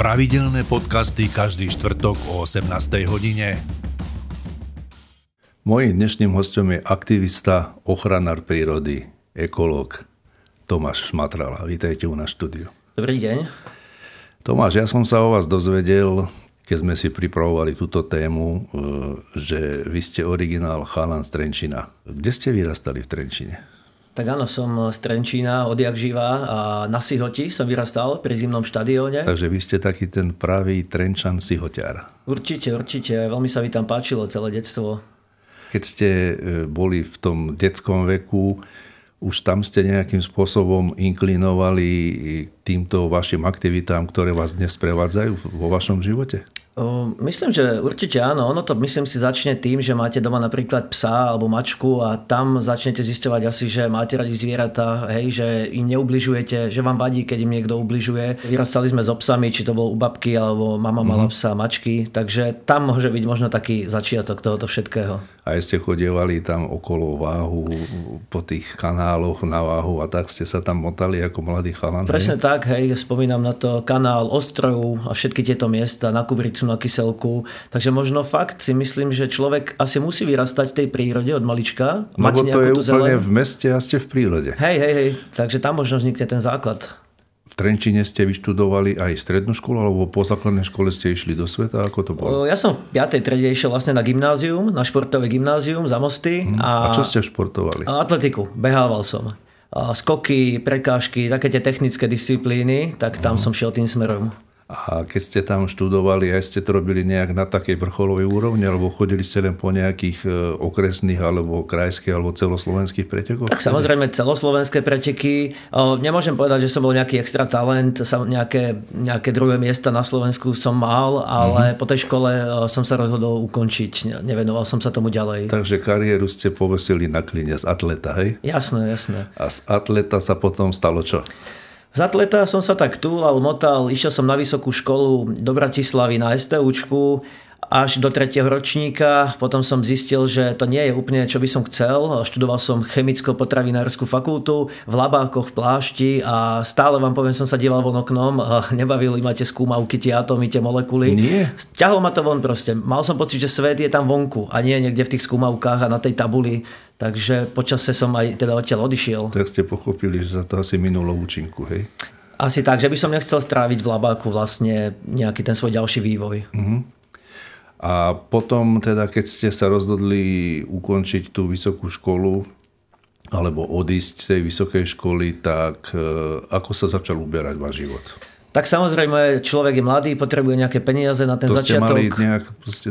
Pravidelné podcasty každý štvrtok o 18. hodine. Mojím dnešným hostom je aktivista, ochranár prírody, ekológ Tomáš Šmatrala. Vítajte u nás štúdiu. Dobrý deň. Tomáš, ja som sa o vás dozvedel, keď sme si pripravovali túto tému, e, že vy ste originál chalan z Trenčina. Kde ste vyrastali v Trenčine? Tak áno, som z Trenčína odjak živá a na Sihoti som vyrastal pri zimnom štadióne. Takže vy ste taký ten pravý Trenčan Sihotiar. Určite, určite. Veľmi sa mi tam páčilo celé detstvo. Keď ste e, boli v tom detskom veku, už tam ste nejakým spôsobom inklinovali týmto vašim aktivitám, ktoré vás dnes prevádzajú vo vašom živote? Myslím, že určite áno. Ono to myslím si začne tým, že máte doma napríklad psa alebo mačku a tam začnete zisťovať asi, že máte radi zvieratá, hej, že im neubližujete, že vám vadí, keď im niekto ubližuje. Vyrastali sme s obsami, či to bol u babky alebo mama mala mm-hmm. psa, mačky, takže tam môže byť možno taký začiatok tohoto všetkého. A ste chodievali tam okolo váhu po tých kanáloch na váhu a tak ste sa tam motali ako mladý chalan. Presne hej? tak, hej, spomínam na to kanál Ostrov a všetky tieto miesta na Kubricu pšenicu na kyselku. Takže možno fakt si myslím, že človek asi musí vyrastať v tej prírode od malička. Lebo to je úplne zelen. v meste a ste v prírode. Hej, hej, hej. Takže tam možno vznikne ten základ. V Trenčine ste vyštudovali aj strednú školu, alebo po základnej škole ste išli do sveta? Ako to bolo? Ja som v 5. trede išiel vlastne na gymnázium, na športové gymnázium za mosty. Hmm. A, a čo ste športovali? Atletiku, behával som. A skoky, prekážky, také tie technické disciplíny, tak tam hmm. som šiel tým smerom. A keď ste tam študovali, aj ste to robili nejak na takej vrcholovej úrovni, alebo chodili ste len po nejakých e, okresných, alebo krajských, alebo celoslovenských pretekoch? Tak samozrejme celoslovenské preteky. Nemôžem povedať, že som bol nejaký extra talent, nejaké, nejaké druhé miesta na Slovensku som mal, ale mm-hmm. po tej škole som sa rozhodol ukončiť. Nevenoval som sa tomu ďalej. Takže kariéru ste povesili na kline z atleta, hej? Jasné, jasné. A z atleta sa potom stalo čo? Z atleta som sa tak túlal, motal, išiel som na vysokú školu do Bratislavy na STUčku až do tretieho ročníka. Potom som zistil, že to nie je úplne, čo by som chcel. Študoval som chemicko-potravinárskú fakultu v labákoch, v plášti a stále vám poviem, som sa díval von oknom. Nebavili ma tie skúmavky, tie atómy, tie molekuly. Nie. Ťahol ma to von proste. Mal som pocit, že svet je tam vonku a nie niekde v tých skúmavkách a na tej tabuli. Takže počase som aj teda odtiaľ odišiel. Tak ste pochopili, že za to asi minulo účinku, hej? Asi tak, že by som nechcel stráviť v labáku vlastne nejaký ten svoj ďalší vývoj. Uh-huh. A potom teda, keď ste sa rozhodli ukončiť tú vysokú školu, alebo odísť z tej vysokej školy, tak e, ako sa začal uberať váš život? Tak samozrejme, človek je mladý, potrebuje nejaké peniaze na ten to začiatok. To ste mali nejak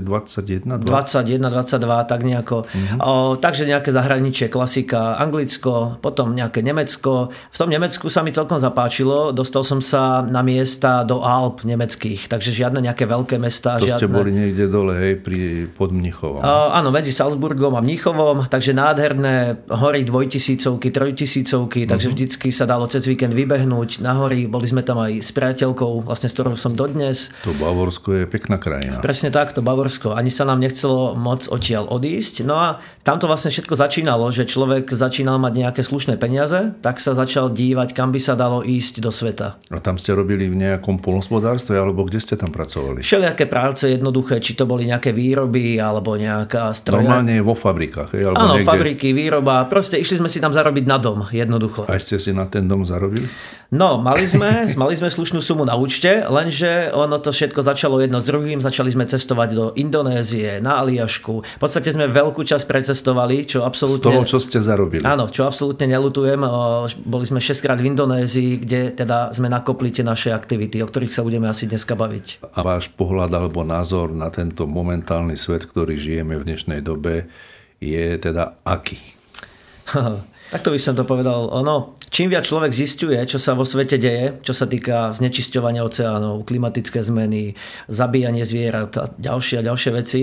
21? 20? 21, 22, tak nejako. Uh-huh. O, takže nejaké zahraničie, klasika, Anglicko, potom nejaké Nemecko. V tom Nemecku sa mi celkom zapáčilo. Dostal som sa na miesta do Alp nemeckých, takže žiadne nejaké veľké mesta. To žiadne... ste boli niekde dole, hej, pri, pod Mnichovom. O, áno, medzi Salzburgom a Mnichovom, takže nádherné hory dvojtisícovky, trojtisícovky, takže uh-huh. vždycky sa dalo cez víkend vybehnúť na hory. Boli sme tam aj priateľkou, vlastne s ktorou som dodnes. To Bavorsko je pekná krajina. Presne tak, to Bavorsko. Ani sa nám nechcelo moc odtiaľ odísť. No a tam to vlastne všetko začínalo, že človek začínal mať nejaké slušné peniaze, tak sa začal dívať, kam by sa dalo ísť do sveta. A tam ste robili v nejakom polnospodárstve, alebo kde ste tam pracovali? Všelijaké práce jednoduché, či to boli nejaké výroby, alebo nejaká stroja. Normálne vo fabrikách, hej? Alebo Áno, niekde... fabriky, výroba. Proste išli sme si tam zarobiť na dom, jednoducho. A ste si na ten dom zarobili? No, mali sme, mali sme slušnú slušnú sumu na účte, lenže ono to všetko začalo jedno s druhým. Začali sme cestovať do Indonézie, na Aliašku. V podstate sme veľkú časť precestovali, čo absolútne... Z toho, čo ste zarobili. Áno, čo absolútne nelutujem. Boli sme 6 krát v Indonézii, kde teda sme nakopli tie naše aktivity, o ktorých sa budeme asi dneska baviť. A váš pohľad alebo názor na tento momentálny svet, ktorý žijeme v dnešnej dobe, je teda aký? Takto by som to povedal. Ono, čím viac človek zistuje, čo sa vo svete deje, čo sa týka znečisťovania oceánov, klimatické zmeny, zabíjanie zvierat a ďalšie a ďalšie veci,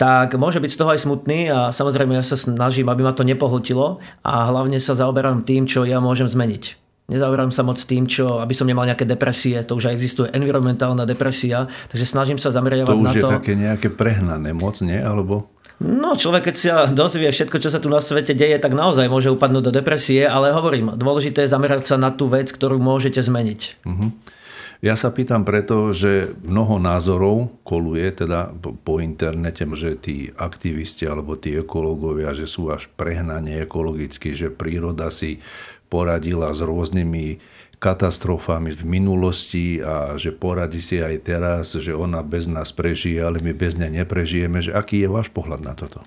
tak môže byť z toho aj smutný a samozrejme ja sa snažím, aby ma to nepohltilo a hlavne sa zaoberám tým, čo ja môžem zmeniť. Nezaoberám sa moc tým, čo, aby som nemal nejaké depresie, to už aj existuje environmentálna depresia, takže snažím sa zameriavať na to. To už je také nejaké prehnané moc, nie? Alebo... No, človek, keď sa dozvie všetko, čo sa tu na svete deje, tak naozaj môže upadnúť do depresie, ale hovorím, dôležité je zamerať sa na tú vec, ktorú môžete zmeniť. Uh-huh. Ja sa pýtam preto, že mnoho názorov koluje teda po internete, že tí aktivisti alebo tí ekológovia, že sú až prehnane ekologicky, že príroda si poradila s rôznymi katastrofami v minulosti a že poradí si aj teraz, že ona bez nás prežije, ale my bez nej neprežijeme. Že aký je váš pohľad na toto?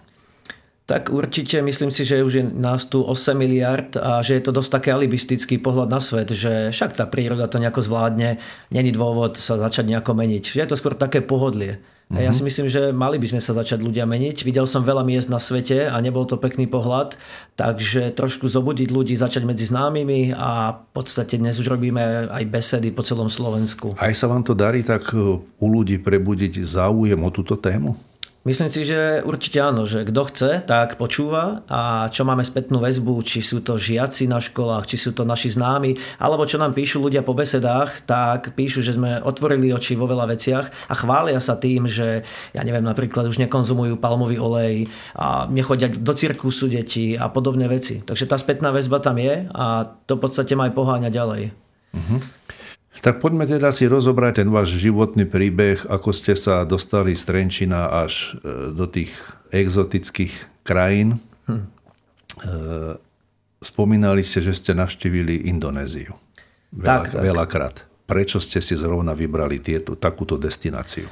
Tak určite myslím si, že už je nás tu 8 miliard a že je to dosť taký alibistický pohľad na svet, že však tá príroda to nejako zvládne, není dôvod sa začať nejako meniť. Je to skôr také pohodlie. Mm-hmm. Ja si myslím, že mali by sme sa začať ľudia meniť. Videl som veľa miest na svete a nebol to pekný pohľad, takže trošku zobudiť ľudí, začať medzi známymi a v podstate dnes už robíme aj besedy po celom Slovensku. Aj sa vám to darí tak u ľudí prebudiť záujem o túto tému? Myslím si, že určite áno, že kto chce, tak počúva a čo máme spätnú väzbu, či sú to žiaci na školách, či sú to naši známi, alebo čo nám píšu ľudia po besedách, tak píšu, že sme otvorili oči vo veľa veciach a chvália sa tým, že ja neviem, napríklad už nekonzumujú palmový olej a nechodia do cirkusu deti a podobné veci. Takže tá spätná väzba tam je a to v podstate má aj poháňa ďalej. Uh-huh. Tak poďme teda si rozobrať ten váš životný príbeh, ako ste sa dostali z Trenčina až e, do tých exotických krajín. Hm. Spomínali ste, že ste navštívili Indonéziu. Veľa, tak, tak. Veľakrát. Prečo ste si zrovna vybrali tieto, takúto destináciu?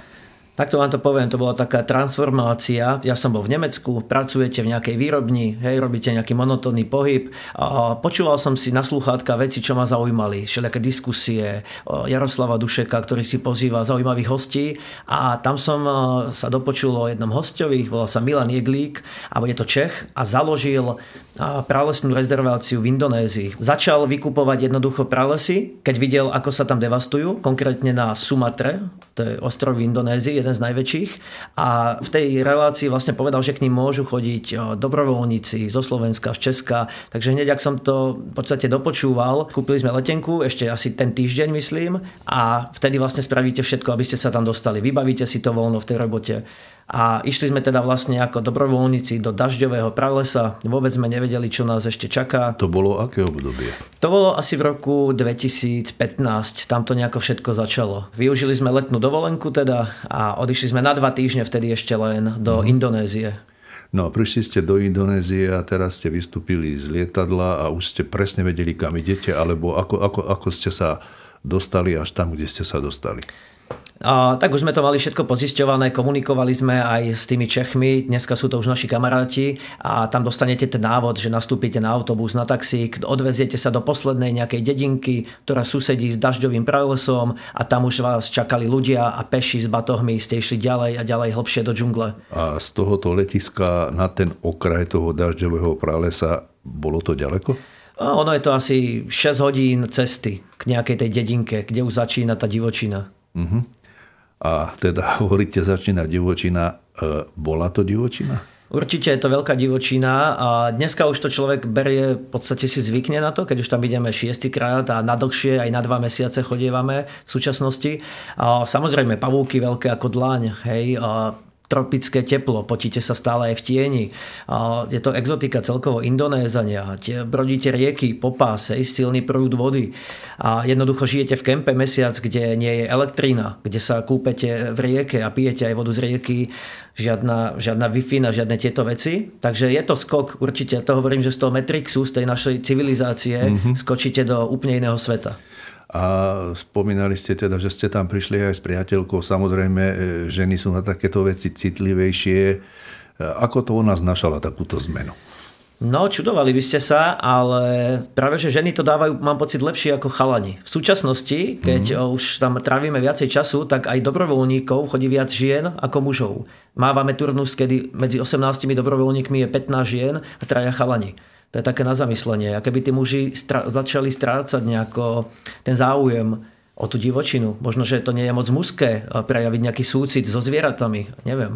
Takto vám to poviem, to bola taká transformácia. Ja som bol v Nemecku, pracujete v nejakej výrobni, hej, robíte nejaký monotónny pohyb. A počúval som si na sluchátka veci, čo ma zaujímali. Všelijaké diskusie, Jaroslava Dušeka, ktorý si pozýva zaujímavých hostí. A tam som sa dopočul o jednom hostovi, volal sa Milan Jeglík, a je to Čech, a založil pralesnú rezerváciu v Indonézii. Začal vykupovať jednoducho pralesy, keď videl, ako sa tam devastujú, konkrétne na Sumatre, to je ostrov v Indonézii, jeden z najväčších. A v tej relácii vlastne povedal, že k ním môžu chodiť dobrovoľníci zo Slovenska, z Česka. Takže hneď, ak som to v podstate dopočúval, kúpili sme letenku, ešte asi ten týždeň myslím, a vtedy vlastne spravíte všetko, aby ste sa tam dostali. Vybavíte si to voľno v tej robote. A išli sme teda vlastne ako dobrovoľníci do dažďového pralesa. Vôbec sme nevedeli, čo nás ešte čaká. To bolo aké obdobie? To bolo asi v roku 2015. Tam to nejako všetko začalo. Využili sme letnú dovolenku teda a odišli sme na dva týždne vtedy ešte len do mm. Indonézie. No a prišli ste do Indonézie a teraz ste vystúpili z lietadla a už ste presne vedeli, kam idete, alebo ako, ako, ako ste sa dostali až tam, kde ste sa dostali. A, tak už sme to mali všetko pozisťované, komunikovali sme aj s tými Čechmi, dneska sú to už naši kamaráti a tam dostanete ten návod, že nastúpite na autobus, na taxík, odveziete sa do poslednej nejakej dedinky, ktorá susedí s dažďovým pralesom a tam už vás čakali ľudia a peši s batohmi ste išli ďalej a ďalej hlbšie do džungle. A z tohoto letiska na ten okraj toho dažďového pralesa bolo to ďaleko? A ono je to asi 6 hodín cesty k nejakej tej dedinke, kde už začína tá divočina. Uh-huh a teda hovoríte, začína divočina. E, bola to divočina? Určite je to veľká divočina a dneska už to človek berie, v podstate si zvykne na to, keď už tam ideme šiestýkrát a na dlhšie aj na dva mesiace chodievame v súčasnosti. A samozrejme pavúky veľké ako dlaň, hej, a tropické teplo, potíte sa stále aj v tieni. Je to exotika celkovo Indonézania. Brodíte rieky, popás, silný prúd vody. A jednoducho žijete v kempe mesiac, kde nie je elektrína, kde sa kúpete v rieke a pijete aj vodu z rieky, žiadna, žiadna Wi-Fi, žiadne tieto veci. Takže je to skok, určite to hovorím, že z toho Matrixu, z tej našej civilizácie, mm-hmm. skočíte do úplne iného sveta. A spomínali ste teda, že ste tam prišli aj s priateľkou. Samozrejme, e, ženy sú na takéto veci citlivejšie. E, ako to u nás našala takúto zmenu? No, čudovali by ste sa, ale práve, že ženy to dávajú, mám pocit, lepšie ako chalani. V súčasnosti, keď mm-hmm. už tam trávime viacej času, tak aj dobrovoľníkov chodí viac žien ako mužov. Mávame turnus, kedy medzi 18 dobrovoľníkmi je 15 žien a traja chalani. To je také na zamyslenie. A keby tí muži stra- začali strácať nejako ten záujem o tú divočinu, možno, že to nie je moc mužské prejaviť nejaký súcit so zvieratami, neviem.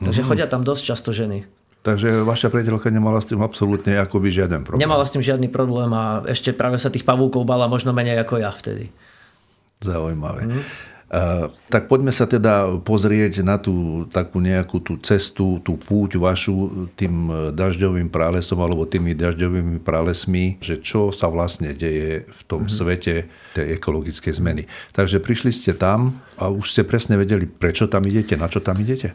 Takže mm. chodia tam dosť často ženy. Takže vaša priateľka nemala s tým absolútne akoby žiaden problém. Nemala s tým žiadny problém a ešte práve sa tých pavúkov bala možno menej ako ja vtedy. Zaujímavé. Mm. Tak poďme sa teda pozrieť na tú takú nejakú tú cestu, tú púť vašu tým dažďovým pralesom alebo tými dažďovými pralesmi, že čo sa vlastne deje v tom mm-hmm. svete tej ekologickej zmeny. Takže prišli ste tam a už ste presne vedeli, prečo tam idete, na čo tam idete?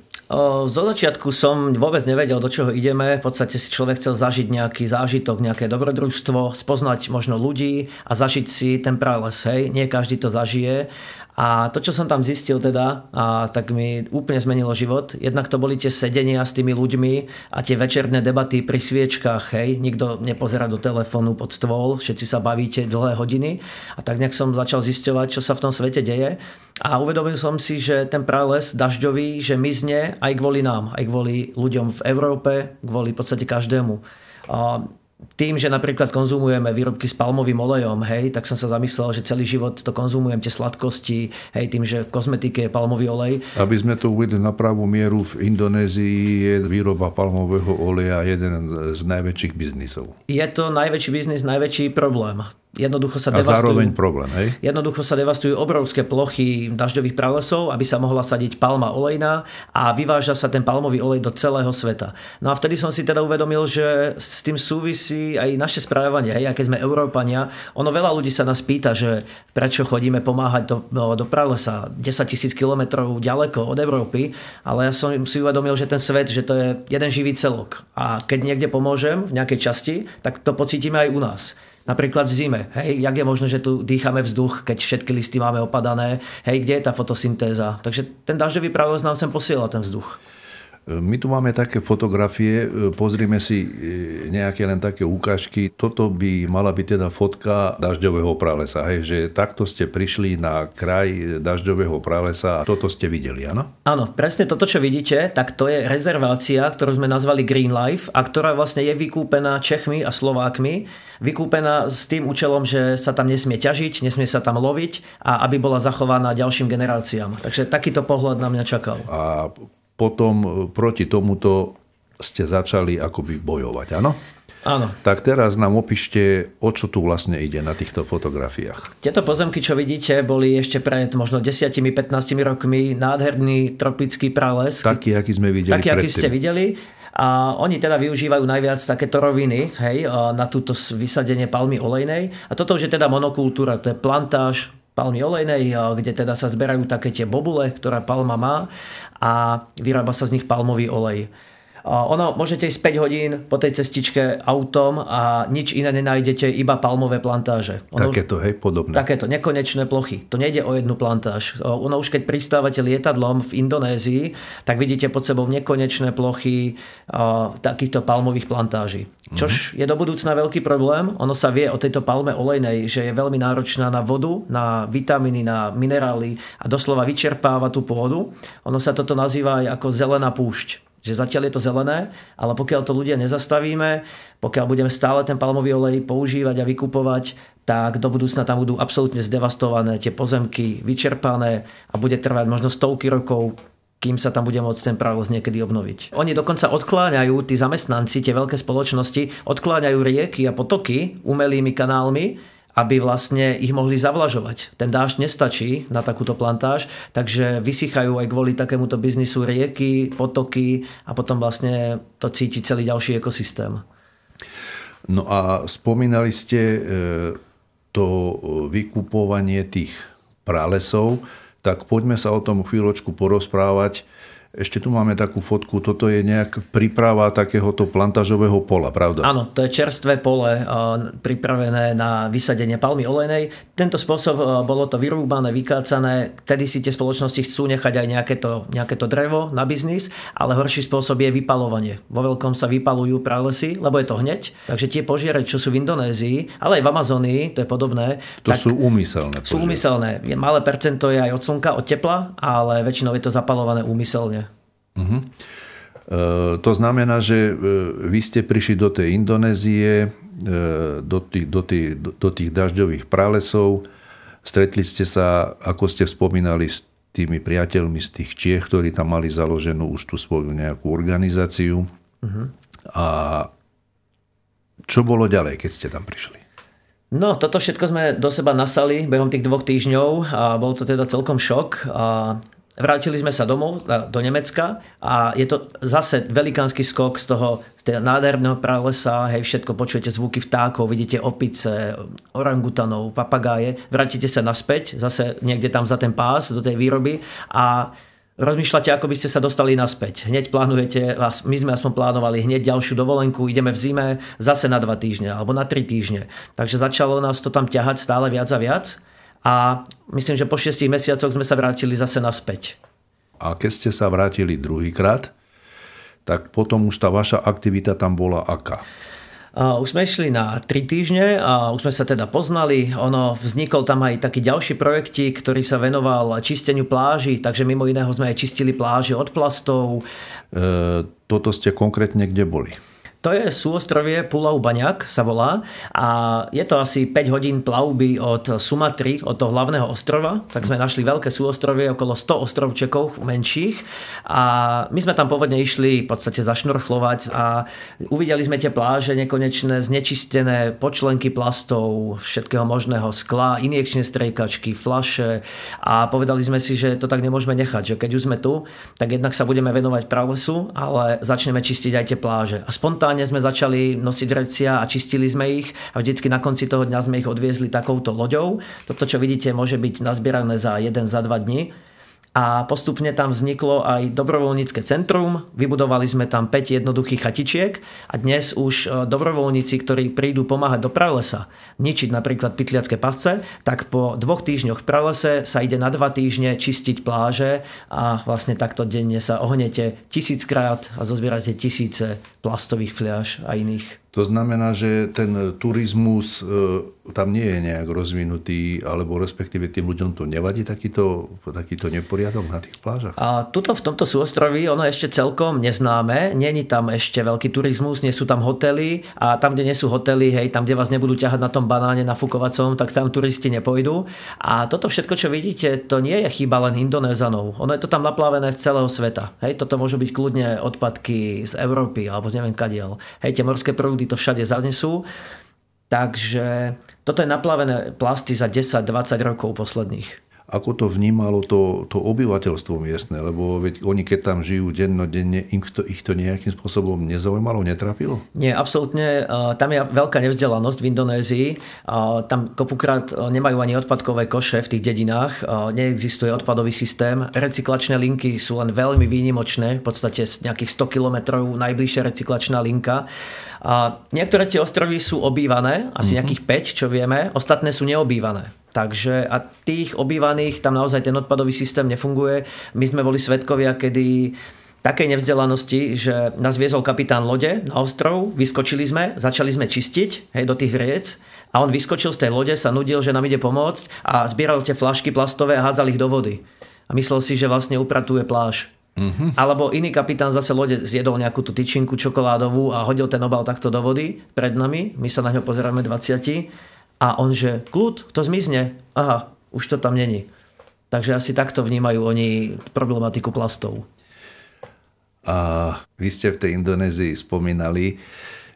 Zo začiatku som vôbec nevedel, do čoho ideme. V podstate si človek chcel zažiť nejaký zážitok, nejaké dobrodružstvo, spoznať možno ľudí a zažiť si ten prales. Hej. Nie každý to zažije. A to, čo som tam zistil teda, a tak mi úplne zmenilo život. Jednak to boli tie sedenia s tými ľuďmi a tie večerné debaty pri sviečkách, hej. Nikto nepozerá do telefónu pod stôl, všetci sa bavíte dlhé hodiny. A tak nejak som začal zisťovať, čo sa v tom svete deje. A uvedomil som si, že ten prales dažďový, že mizne aj kvôli nám, aj kvôli ľuďom v Európe, kvôli v podstate každému. Tým, že napríklad konzumujeme výrobky s palmovým olejom, hej, tak som sa zamyslel, že celý život to konzumujem, tie sladkosti, hej, tým, že v kozmetike je palmový olej. Aby sme to uvedli na pravú mieru, v Indonézii je výroba palmového oleja jeden z najväčších biznisov. Je to najväčší biznis, najväčší problém. Jednoducho sa a devastujú, problém, hej? Jednoducho sa devastujú obrovské plochy dažďových pralesov, aby sa mohla sadiť palma olejná a vyváža sa ten palmový olej do celého sveta. No a vtedy som si teda uvedomil, že s tým súvisí aj naše správanie, hej, aké sme Európania. Ono veľa ľudí sa nás pýta, že prečo chodíme pomáhať do, do, do pralesa 10 tisíc kilometrov ďaleko od Európy, ale ja som si uvedomil, že ten svet, že to je jeden živý celok. A keď niekde pomôžem v nejakej časti, tak to pocítime aj u nás. Napríklad v zime. Hej, jak je možné, že tu dýchame vzduch, keď všetky listy máme opadané? Hej, kde je tá fotosyntéza? Takže ten dažďový prales nám sem posiela ten vzduch. My tu máme také fotografie, pozrime si e, nejaké len také ukážky. Toto by mala byť teda fotka dažďového pralesa, hej, že takto ste prišli na kraj dažďového pralesa a toto ste videli, áno? Áno, presne toto, čo vidíte, tak to je rezervácia, ktorú sme nazvali Green Life a ktorá vlastne je vykúpená Čechmi a Slovákmi. Vykúpená s tým účelom, že sa tam nesmie ťažiť, nesmie sa tam loviť a aby bola zachovaná ďalším generáciám. Takže takýto pohľad na mňa čakal. A potom e, proti tomuto ste začali akoby bojovať, áno? Áno. Tak teraz nám opíšte, o čo tu vlastne ide na týchto fotografiách. Tieto pozemky, čo vidíte, boli ešte pred možno 10-15 rokmi nádherný tropický prales. Taký, aký sme videli Taký, aký ste videli. A oni teda využívajú najviac takéto roviny hej, na túto vysadenie palmy olejnej. A toto už je teda monokultúra, to je plantáž palmy olejnej, kde teda sa zberajú také tie bobule, ktorá palma má a vyrába sa z nich palmový olej. Ono, môžete ísť 5 hodín po tej cestičke autom a nič iné nenájdete, iba palmové plantáže. Ono, takéto, hej, podobné. Takéto, nekonečné plochy. To nejde o jednu plantáž. Ono už keď pristávate lietadlom v Indonézii, tak vidíte pod sebou nekonečné plochy o, takýchto palmových plantáží. Čož je do budúcna veľký problém. Ono sa vie o tejto palme olejnej, že je veľmi náročná na vodu, na vitamíny, na minerály a doslova vyčerpáva tú pôdu. Ono sa toto nazýva aj ako zelená púšť že zatiaľ je to zelené, ale pokiaľ to ľudia nezastavíme, pokiaľ budeme stále ten palmový olej používať a vykupovať, tak do budúcna tam budú absolútne zdevastované tie pozemky, vyčerpané a bude trvať možno stovky rokov, kým sa tam bude môcť ten prales niekedy obnoviť. Oni dokonca odkláňajú, tí zamestnanci, tie veľké spoločnosti, odkláňajú rieky a potoky umelými kanálmi, aby vlastne ich mohli zavlažovať. Ten dážď nestačí na takúto plantáž, takže vysychajú aj kvôli takémuto biznisu rieky, potoky a potom vlastne to cíti celý ďalší ekosystém. No a spomínali ste e, to vykupovanie tých pralesov, tak poďme sa o tom chvíľočku porozprávať. Ešte tu máme takú fotku, toto je nejak príprava takéhoto plantážového pola, pravda? Áno, to je čerstvé pole pripravené na vysadenie palmy olejnej. Tento spôsob bolo to vyrúbané, vykácané, tedy si tie spoločnosti chcú nechať aj nejaké to, nejaké to drevo na biznis, ale horší spôsob je vypalovanie. Vo veľkom sa vypalujú pralesy, lebo je to hneď, takže tie požiare, čo sú v Indonézii, ale aj v Amazónii, to je podobné. To sú úmyselné. Sú úmyselné. Malé percento je aj od slnka, od tepla, ale väčšinou je to zapalované úmyselne. Uh-huh. To znamená, že e, vy ste prišli do tej Indonézie, e, do tých, do tých, do tých dažďových pralesov, stretli ste sa, ako ste spomínali, s tými priateľmi z tých Čiech, ktorí tam mali založenú už tú svoju nejakú organizáciu. Uh-huh. A čo bolo ďalej, keď ste tam prišli? No, toto všetko sme do seba nasali behom tých dvoch týždňov a bol to teda celkom šok. A vrátili sme sa domov do Nemecka a je to zase velikánsky skok z toho z nádherného pralesa, hej, všetko počujete zvuky vtákov, vidíte opice, orangutanov, papagáje, vrátite sa naspäť, zase niekde tam za ten pás do tej výroby a rozmýšľate, ako by ste sa dostali naspäť. Hneď plánujete, my sme aspoň plánovali hneď ďalšiu dovolenku, ideme v zime zase na dva týždne alebo na tri týždne. Takže začalo nás to tam ťahať stále viac a viac a myslím, že po šiestich mesiacoch sme sa vrátili zase naspäť. A keď ste sa vrátili druhýkrát, tak potom už tá vaša aktivita tam bola aká? Už sme išli na 3 týždne a už sme sa teda poznali. Ono vznikol tam aj taký ďalší projektík, ktorý sa venoval čisteniu pláži, takže mimo iného sme aj čistili pláže od plastov. E, toto ste konkrétne kde boli? To je súostrovie Pulau Baňak sa volá a je to asi 5 hodín plavby od Sumatry, od toho hlavného ostrova. Tak sme našli veľké súostrovie, okolo 100 ostrovčekov menších a my sme tam pôvodne išli v podstate zašnorchlovať a uvideli sme tie pláže nekonečné, znečistené počlenky plastov, všetkého možného skla, injekčné strejkačky, flaše a povedali sme si, že to tak nemôžeme nechať, že keď už sme tu, tak jednak sa budeme venovať pralesu, ale začneme čistiť aj tie pláže. A spontánne spontánne sme začali nosiť recia a čistili sme ich a vždycky na konci toho dňa sme ich odviezli takouto loďou. Toto, čo vidíte, môže byť nazbierané za jeden, za dva dní a postupne tam vzniklo aj dobrovoľnícke centrum. Vybudovali sme tam 5 jednoduchých chatičiek a dnes už e, dobrovoľníci, ktorí prídu pomáhať do pralesa, ničiť napríklad pytliacké pasce, tak po dvoch týždňoch v pralese sa ide na dva týždne čistiť pláže a vlastne takto denne sa ohnete tisíckrát a zozbierate tisíce plastových fľaš a iných to znamená, že ten turizmus e, tam nie je nejak rozvinutý, alebo respektíve tým ľuďom to nevadí takýto, takýto neporiadok na tých plážach? A tuto v tomto súostroví ono ešte celkom neznáme. Není tam ešte veľký turizmus, nie sú tam hotely a tam, kde nie sú hotely, hej, tam, kde vás nebudú ťahať na tom banáne nafukovacom, tak tam turisti nepôjdu. A toto všetko, čo vidíte, to nie je chyba len Indonézanov. Ono je to tam naplavené z celého sveta. Hej, toto môžu byť kľudne odpadky z Európy alebo z neviem kadiel. Hej, tie morské prúdy prúdy to všade zanesú. Takže toto je naplavené plasty za 10-20 rokov posledných ako to vnímalo to, to obyvateľstvo miestne, lebo veď oni keď tam žijú dennodenne, im to, ich to nejakým spôsobom nezaujímalo, netrapilo? Nie, absolútne. Tam je veľká nevzdelanosť v Indonézii. Tam kopukrát nemajú ani odpadkové koše v tých dedinách. Neexistuje odpadový systém. Recyklačné linky sú len veľmi výnimočné. V podstate z nejakých 100 kilometrov najbližšia recyklačná linka. A niektoré tie ostrovy sú obývané, asi mm-hmm. nejakých 5, čo vieme, ostatné sú neobývané. Takže a tých obývaných tam naozaj ten odpadový systém nefunguje. My sme boli svetkovia, kedy takej nevzdelanosti, že nás viezol kapitán lode na ostrov, vyskočili sme, začali sme čistiť hej, do tých riec a on vyskočil z tej lode, sa nudil, že nám ide pomôcť a zbieral tie flašky plastové a hádzal ich do vody. A myslel si, že vlastne upratuje pláž. Mm-hmm. Alebo iný kapitán zase lode zjedol nejakú tú tyčinku čokoládovú a hodil ten obal takto do vody pred nami. My sa na ňo pozeráme 20 a on že, kľud, to zmizne. Aha, už to tam není. Takže asi takto vnímajú oni problematiku plastov. A vy ste v tej Indonézii spomínali,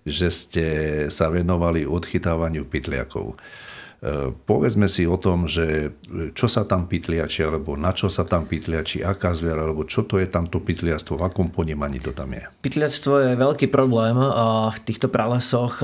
že ste sa venovali odchytávaniu pytliakov. E, povedzme si o tom, že e, čo sa tam pytliači, alebo na čo sa tam pytliači, aká zviera, alebo čo to je tamto pytliastvo, v akom ponímaní to tam je? Pytliactvo je veľký problém v týchto pralesoch.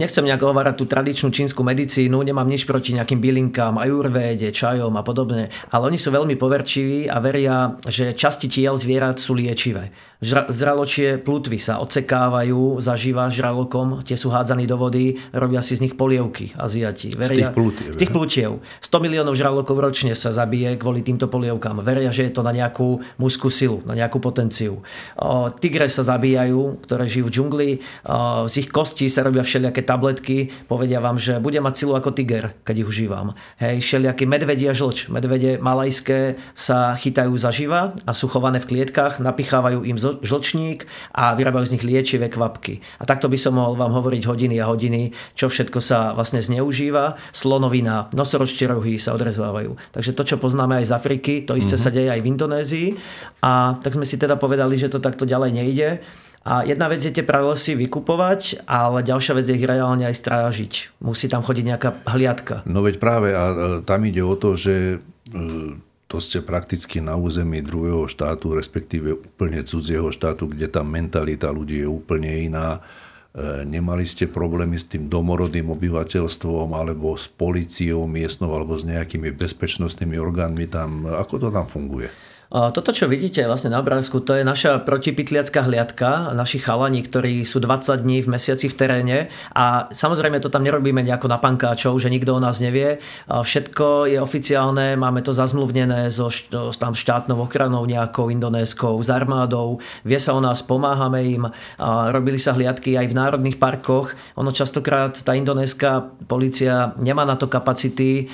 Nechcem nejak hovárať tú tradičnú čínsku medicínu, nemám nič proti nejakým bylinkám, ajurvéde, čajom a podobne, ale oni sú veľmi poverčiví a veria, že časti tiel zvierat sú liečivé. Zraločie plutvy sa odsekávajú zažíva žralokom, tie sú hádzaní do vody, robia si z nich polievky Aziati. Veria, tých plutiev. Z tých plutiev. 100 miliónov žralokov ročne sa zabije kvôli týmto polievkám. Veria, že je to na nejakú mužskú silu, na nejakú potenciu. O, tigre sa zabíjajú, ktoré žijú v džungli. O, z ich kostí sa robia všelijaké tabletky. Povedia vám, že bude mať silu ako tiger, keď ich užívam. Hej, všelijaký medvedia žlč. Medvede malajské sa chytajú zaživa a sú chované v klietkach, napichávajú im žlčník a vyrábajú z nich liečivé kvapky. A takto by som mohol vám hovoriť hodiny a hodiny, čo všetko sa vlastne zneužíva slonovina, nosorožčie rohy sa odrezávajú. Takže to, čo poznáme aj z Afriky, to isté mm-hmm. sa deje aj v Indonézii. A tak sme si teda povedali, že to takto ďalej nejde. A jedna vec je tie pralesy vykupovať, ale ďalšia vec je ich reálne aj strážiť. Musí tam chodiť nejaká hliadka. No veď práve, a tam ide o to, že e, to ste prakticky na území druhého štátu, respektíve úplne cudzieho štátu, kde tá mentalita ľudí je úplne iná. E, nemali ste problémy s tým domorodým obyvateľstvom alebo s policiou miestnou alebo s nejakými bezpečnostnými orgánmi tam. Ako to tam funguje? Toto, čo vidíte vlastne na obrázku, to je naša protipitliacká hliadka, naši chalani, ktorí sú 20 dní v mesiaci v teréne a samozrejme to tam nerobíme nejako na pankáčov, že nikto o nás nevie. Všetko je oficiálne, máme to zazmluvnené so tam štátnou ochranou nejakou indonéskou, s armádou, vie sa o nás, pomáhame im, robili sa hliadky aj v národných parkoch. Ono častokrát tá indonéska policia nemá na to kapacity,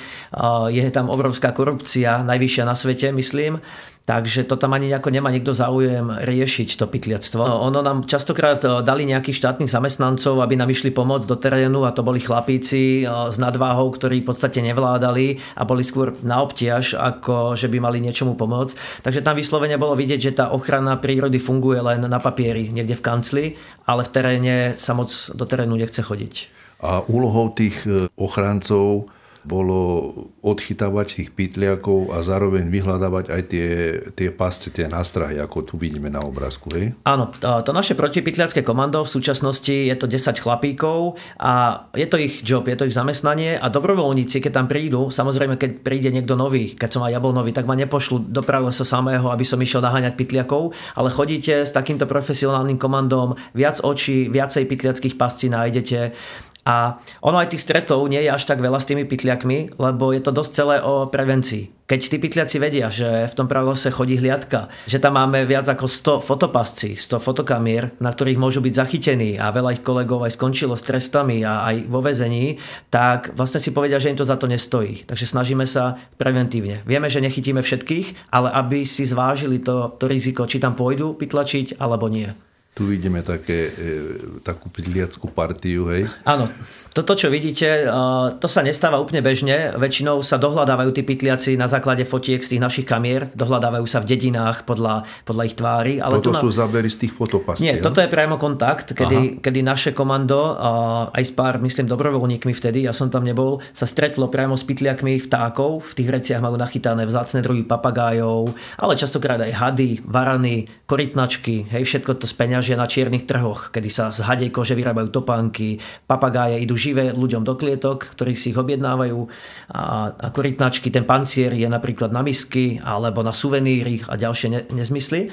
je tam obrovská korupcia, najvyššia na svete, myslím. Takže to tam ani nejako nemá niekto záujem riešiť to pytliactvo. No, ono nám častokrát e, dali nejakých štátnych zamestnancov, aby nám išli pomôcť do terénu a to boli chlapíci e, s nadváhou, ktorí v podstate nevládali a boli skôr na obtiaž, ako že by mali niečomu pomôcť. Takže tam vyslovene bolo vidieť, že tá ochrana prírody funguje len na papieri, niekde v kancli, ale v teréne sa moc do terénu nechce chodiť. A úlohou tých e, ochrancov bolo odchytávať tých pytliakov a zároveň vyhľadávať aj tie, tie pasce, tie nástrahy, ako tu vidíme na obrázku. Hej? Áno, to naše protipytliacké komando v súčasnosti je to 10 chlapíkov a je to ich job, je to ich zamestnanie a dobrovoľníci, keď tam prídu, samozrejme, keď príde niekto nový, keď som aj ja bol nový, tak ma nepošlu do sa samého, aby som išiel naháňať pytliakov, ale chodíte s takýmto profesionálnym komandom, viac očí, viacej pytliackých pascí nájdete a ono aj tých stretov nie je až tak veľa s tými pytliakmi, lebo je to dosť celé o prevencii. Keď tí pytliaci vedia, že v tom pravilose chodí hliadka, že tam máme viac ako 100 fotopascí, 100 fotokamier, na ktorých môžu byť zachytení a veľa ich kolegov aj skončilo s trestami a aj vo vezení, tak vlastne si povedia, že im to za to nestojí. Takže snažíme sa preventívne. Vieme, že nechytíme všetkých, ale aby si zvážili to, to riziko, či tam pôjdu pytlačiť alebo nie. Tu vidíme také, e, takú pidliackú partiu, hej? Áno, toto, čo vidíte, to sa nestáva úplne bežne. Väčšinou sa dohľadávajú tí pytliaci na základe fotiek z tých našich kamier, dohľadávajú sa v dedinách podľa, podľa ich tvári. Ale toto sú na... zábery z tých fotopascí. Nie, no? toto je priamo kontakt, kedy, kedy naše komando, aj s pár, myslím, dobrovoľníkmi vtedy, ja som tam nebol, sa stretlo priamo s pytliakmi vtákov. V tých vreciach majú nachytané vzácne druhy papagájov, ale častokrát aj hady, varany, korytnačky, hej, všetko to speňažia na čiernych trhoch, kedy sa z hadej kože vyrábajú topánky, papagáje idú živé ľuďom do klietok, ktorí si ich objednávajú a, a korytnačky, ten pancier je napríklad na misky alebo na suveníry a ďalšie ne, nezmysly.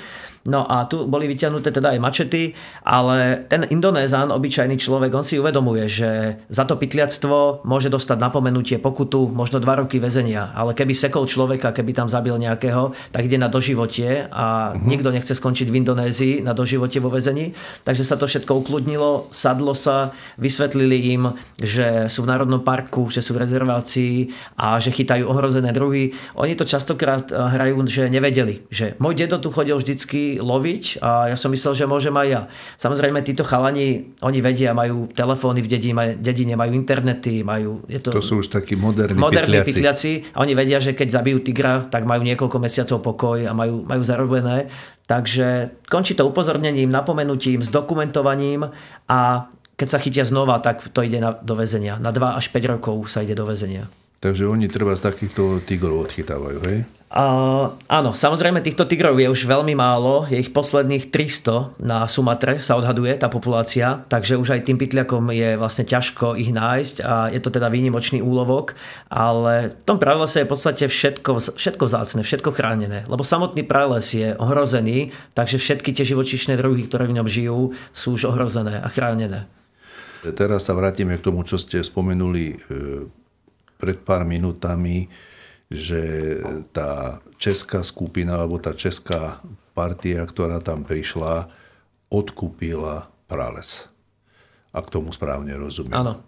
No a tu boli vyťahnuté teda aj mačety, ale ten Indonézan, obyčajný človek, on si uvedomuje, že za to pytliactvo môže dostať napomenutie pokutu, možno dva roky väzenia. Ale keby sekol človeka, keby tam zabil nejakého, tak ide na doživotie a uh-huh. nikto nechce skončiť v Indonézii na doživotie vo väzení. Takže sa to všetko ukludnilo, sadlo sa, vysvetlili im, že sú v Národnom parku, že sú v rezervácii a že chytajú ohrozené druhy. Oni to častokrát eh, hrajú, že nevedeli, že môj dedo tu chodil vždycky loviť a ja som myslel, že môžem aj ja. Samozrejme, títo chalani, oni vedia, majú telefóny v dedine, dedine majú internety, majú... Je to, to sú už takí moderní, moderní pytliaci. pytliaci. A oni vedia, že keď zabijú tigra, tak majú niekoľko mesiacov pokoj a majú, majú zarobené. Takže končí to upozornením, napomenutím, s dokumentovaním a keď sa chytia znova, tak to ide na, do väzenia. Na 2 až 5 rokov sa ide do väzenia. Takže oni treba z takýchto tigrov odchytávajú, hej? Uh, áno, samozrejme týchto tigrov je už veľmi málo, je ich posledných 300 na Sumatre sa odhaduje tá populácia, takže už aj tým pytliakom je vlastne ťažko ich nájsť a je to teda výnimočný úlovok, ale v tom pralese je v podstate všetko, všetko vzácne, všetko chránené, lebo samotný prales je ohrozený, takže všetky tie živočíšne druhy, ktoré v ňom žijú, sú už ohrozené a chránené. Teraz sa vrátime k tomu, čo ste spomenuli e, pred pár minútami, že tá česká skupina alebo tá česká partia, ktorá tam prišla, odkúpila prales. Ak tomu správne rozumiem. Áno.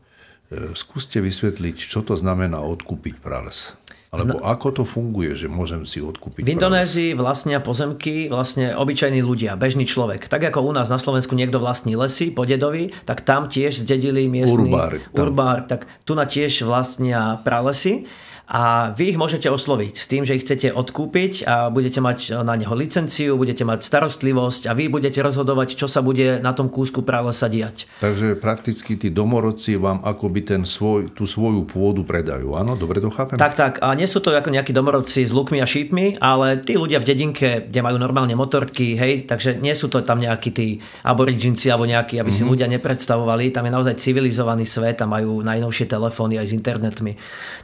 E, skúste vysvetliť, čo to znamená odkúpiť prales. Alebo Zna... ako to funguje, že môžem si odkúpiť V Indonézii vlastnia pozemky vlastne obyčajní ľudia, bežný človek. Tak ako u nás na Slovensku niekto vlastní lesy po dedovi, tak tam tiež zdedili miestny urbár, urbár tak tu na tiež vlastnia pralesy a vy ich môžete osloviť s tým, že ich chcete odkúpiť a budete mať na neho licenciu, budete mať starostlivosť a vy budete rozhodovať, čo sa bude na tom kúsku pralesa diať. Takže prakticky tí domorodci vám akoby ten svoj, tú svoju pôdu predajú, áno? Dobre to chápem? Tak, tak. A nie sú to ako nejakí domorodci s lukmi a šípmi, ale tí ľudia v dedinke, kde majú normálne motorky, hej, takže nie sú to tam nejakí tí aboriginci alebo nejakí, aby si mm-hmm. ľudia nepredstavovali. Tam je naozaj civilizovaný svet a majú najnovšie telefóny aj s internetmi.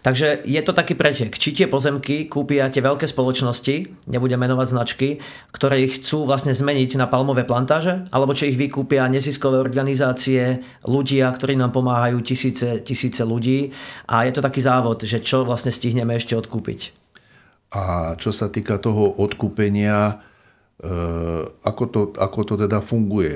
Takže je to taký pretek. Či tie pozemky kúpia tie veľké spoločnosti, nebudem menovať značky, ktoré ich chcú vlastne zmeniť na palmové plantáže, alebo či ich vykúpia neziskové organizácie, ľudia, ktorí nám pomáhajú, tisíce, tisíce ľudí. A je to taký závod, že čo vlastne stihneme ešte odkúpiť. A čo sa týka toho odkúpenia, e, ako to, ako to teda funguje?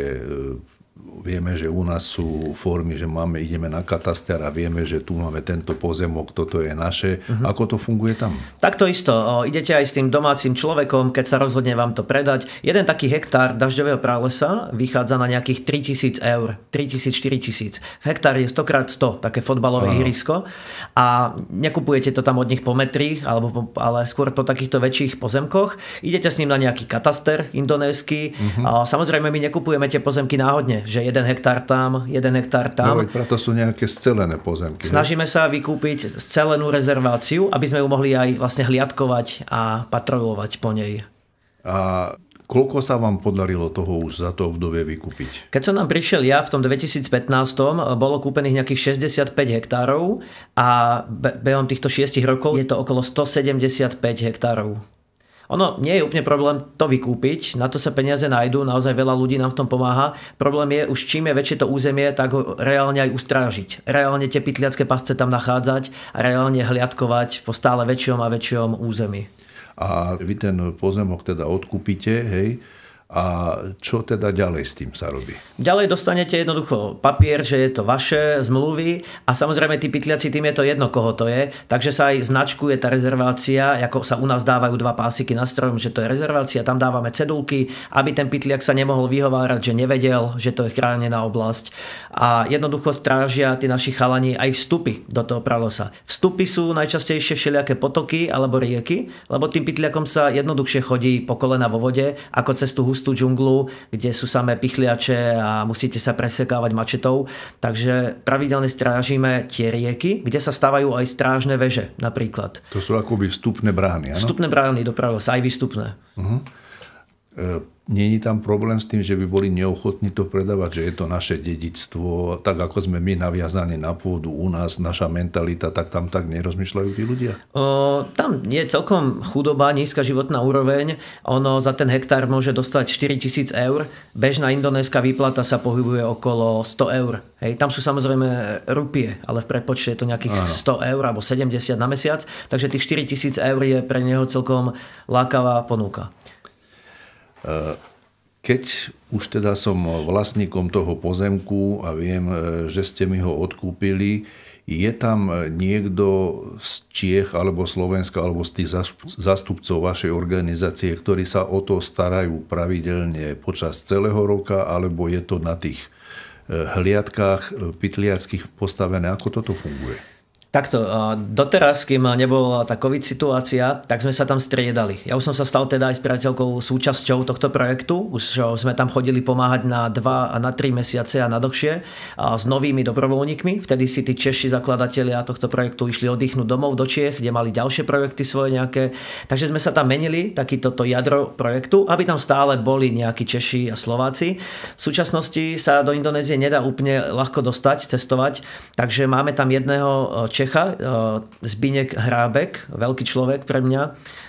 Vieme, že u nás sú formy, že máme, ideme na kataster a vieme, že tu máme tento pozemok, toto je naše. Uh-huh. Ako to funguje tam? Takto isto. O, idete aj s tým domácim človekom, keď sa rozhodne vám to predať. Jeden taký hektár dažďového pralesa vychádza na nejakých 3000 eur. 3000-4000. Hektár je 100x100, také fotbalové ihrisko. A nekupujete to tam od nich po metri, alebo po, ale skôr po takýchto väčších pozemkoch. Idete s ním na nejaký kataster indonésky. Uh-huh. A samozrejme my nekupujeme tie pozemky náhodne, že jeden hektár tam, jeden hektár tam. No, preto sú nejaké scelené pozemky. Snažíme ne? sa vykúpiť scelenú rezerváciu, aby sme ju mohli aj vlastne hliadkovať a patrolovať po nej. A Koľko sa vám podarilo toho už za to obdobie vykúpiť? Keď som nám prišiel ja v tom 2015, bolo kúpených nejakých 65 hektárov a behom týchto 6 rokov je to okolo 175 hektárov. Ono nie je úplne problém to vykúpiť, na to sa peniaze nájdú, naozaj veľa ľudí nám v tom pomáha. Problém je už čím je väčšie to územie, tak ho reálne aj ustrážiť. Reálne tie pytliacké pasce tam nachádzať a reálne hliadkovať po stále väčšom a väčšom území. A vy ten pozemok teda odkúpite, hej, a čo teda ďalej s tým sa robí? Ďalej dostanete jednoducho papier, že je to vaše, zmluvy a samozrejme tí pytliaci tým je to jedno, koho to je. Takže sa aj značkuje tá rezervácia, ako sa u nás dávajú dva pásiky na strom, že to je rezervácia, tam dávame cedulky, aby ten pytliak sa nemohol vyhovárať, že nevedel, že to je chránená oblasť. A jednoducho strážia tí naši chalani aj vstupy do toho pralosa. Vstupy sú najčastejšie všelijaké potoky alebo rieky, lebo tým pytliakom sa jednoduchšie chodí po kolena vo vode, ako cez tú hustú džunglu, kde sú samé pichliače a musíte sa presekávať mačetou. Takže pravidelne strážime tie rieky, kde sa stávajú aj strážne veže napríklad. To sú akoby vstupné brány, áno? Vstupné brány do sa aj vystupné. Uh-huh. E- Není tam problém s tým, že by boli neochotní to predávať, že je to naše dedictvo, tak ako sme my naviazaní na pôdu u nás, naša mentalita, tak tam tak nerozmýšľajú tí ľudia? O, tam je celkom chudoba, nízka životná úroveň. Ono za ten hektár môže dostať 4000 eur. Bežná indonéska výplata sa pohybuje okolo 100 eur. Hej, tam sú samozrejme rupie, ale v prepočte je to nejakých Áno. 100 eur alebo 70 na mesiac, takže tých 4000 eur je pre neho celkom lákavá ponuka. Keď už teda som vlastníkom toho pozemku a viem, e, že ste mi ho odkúpili, je tam niekto z Čiech alebo Slovenska alebo z tých zastupcov vašej organizácie, ktorí sa o to starajú pravidelne počas celého roka, alebo je to na tých e, hliadkách e, pytliackých postavené? Ako toto funguje? Takto, doteraz, kým nebola tá COVID situácia, tak sme sa tam striedali. Ja už som sa stal teda aj s priateľkou súčasťou tohto projektu. Už sme tam chodili pomáhať na 2 a na 3 mesiace a na dlhšie a s novými dobrovoľníkmi. Vtedy si tí Češi zakladatelia tohto projektu išli oddychnúť domov do Čiech, kde mali ďalšie projekty svoje nejaké. Takže sme sa tam menili, takýto to jadro projektu, aby tam stále boli nejakí Češi a Slováci. V súčasnosti sa do Indonézie nedá úplne ľahko dostať, cestovať, takže máme tam jedného Čecha, eh, Zbinek Hrábek, veľký človek pre mňa.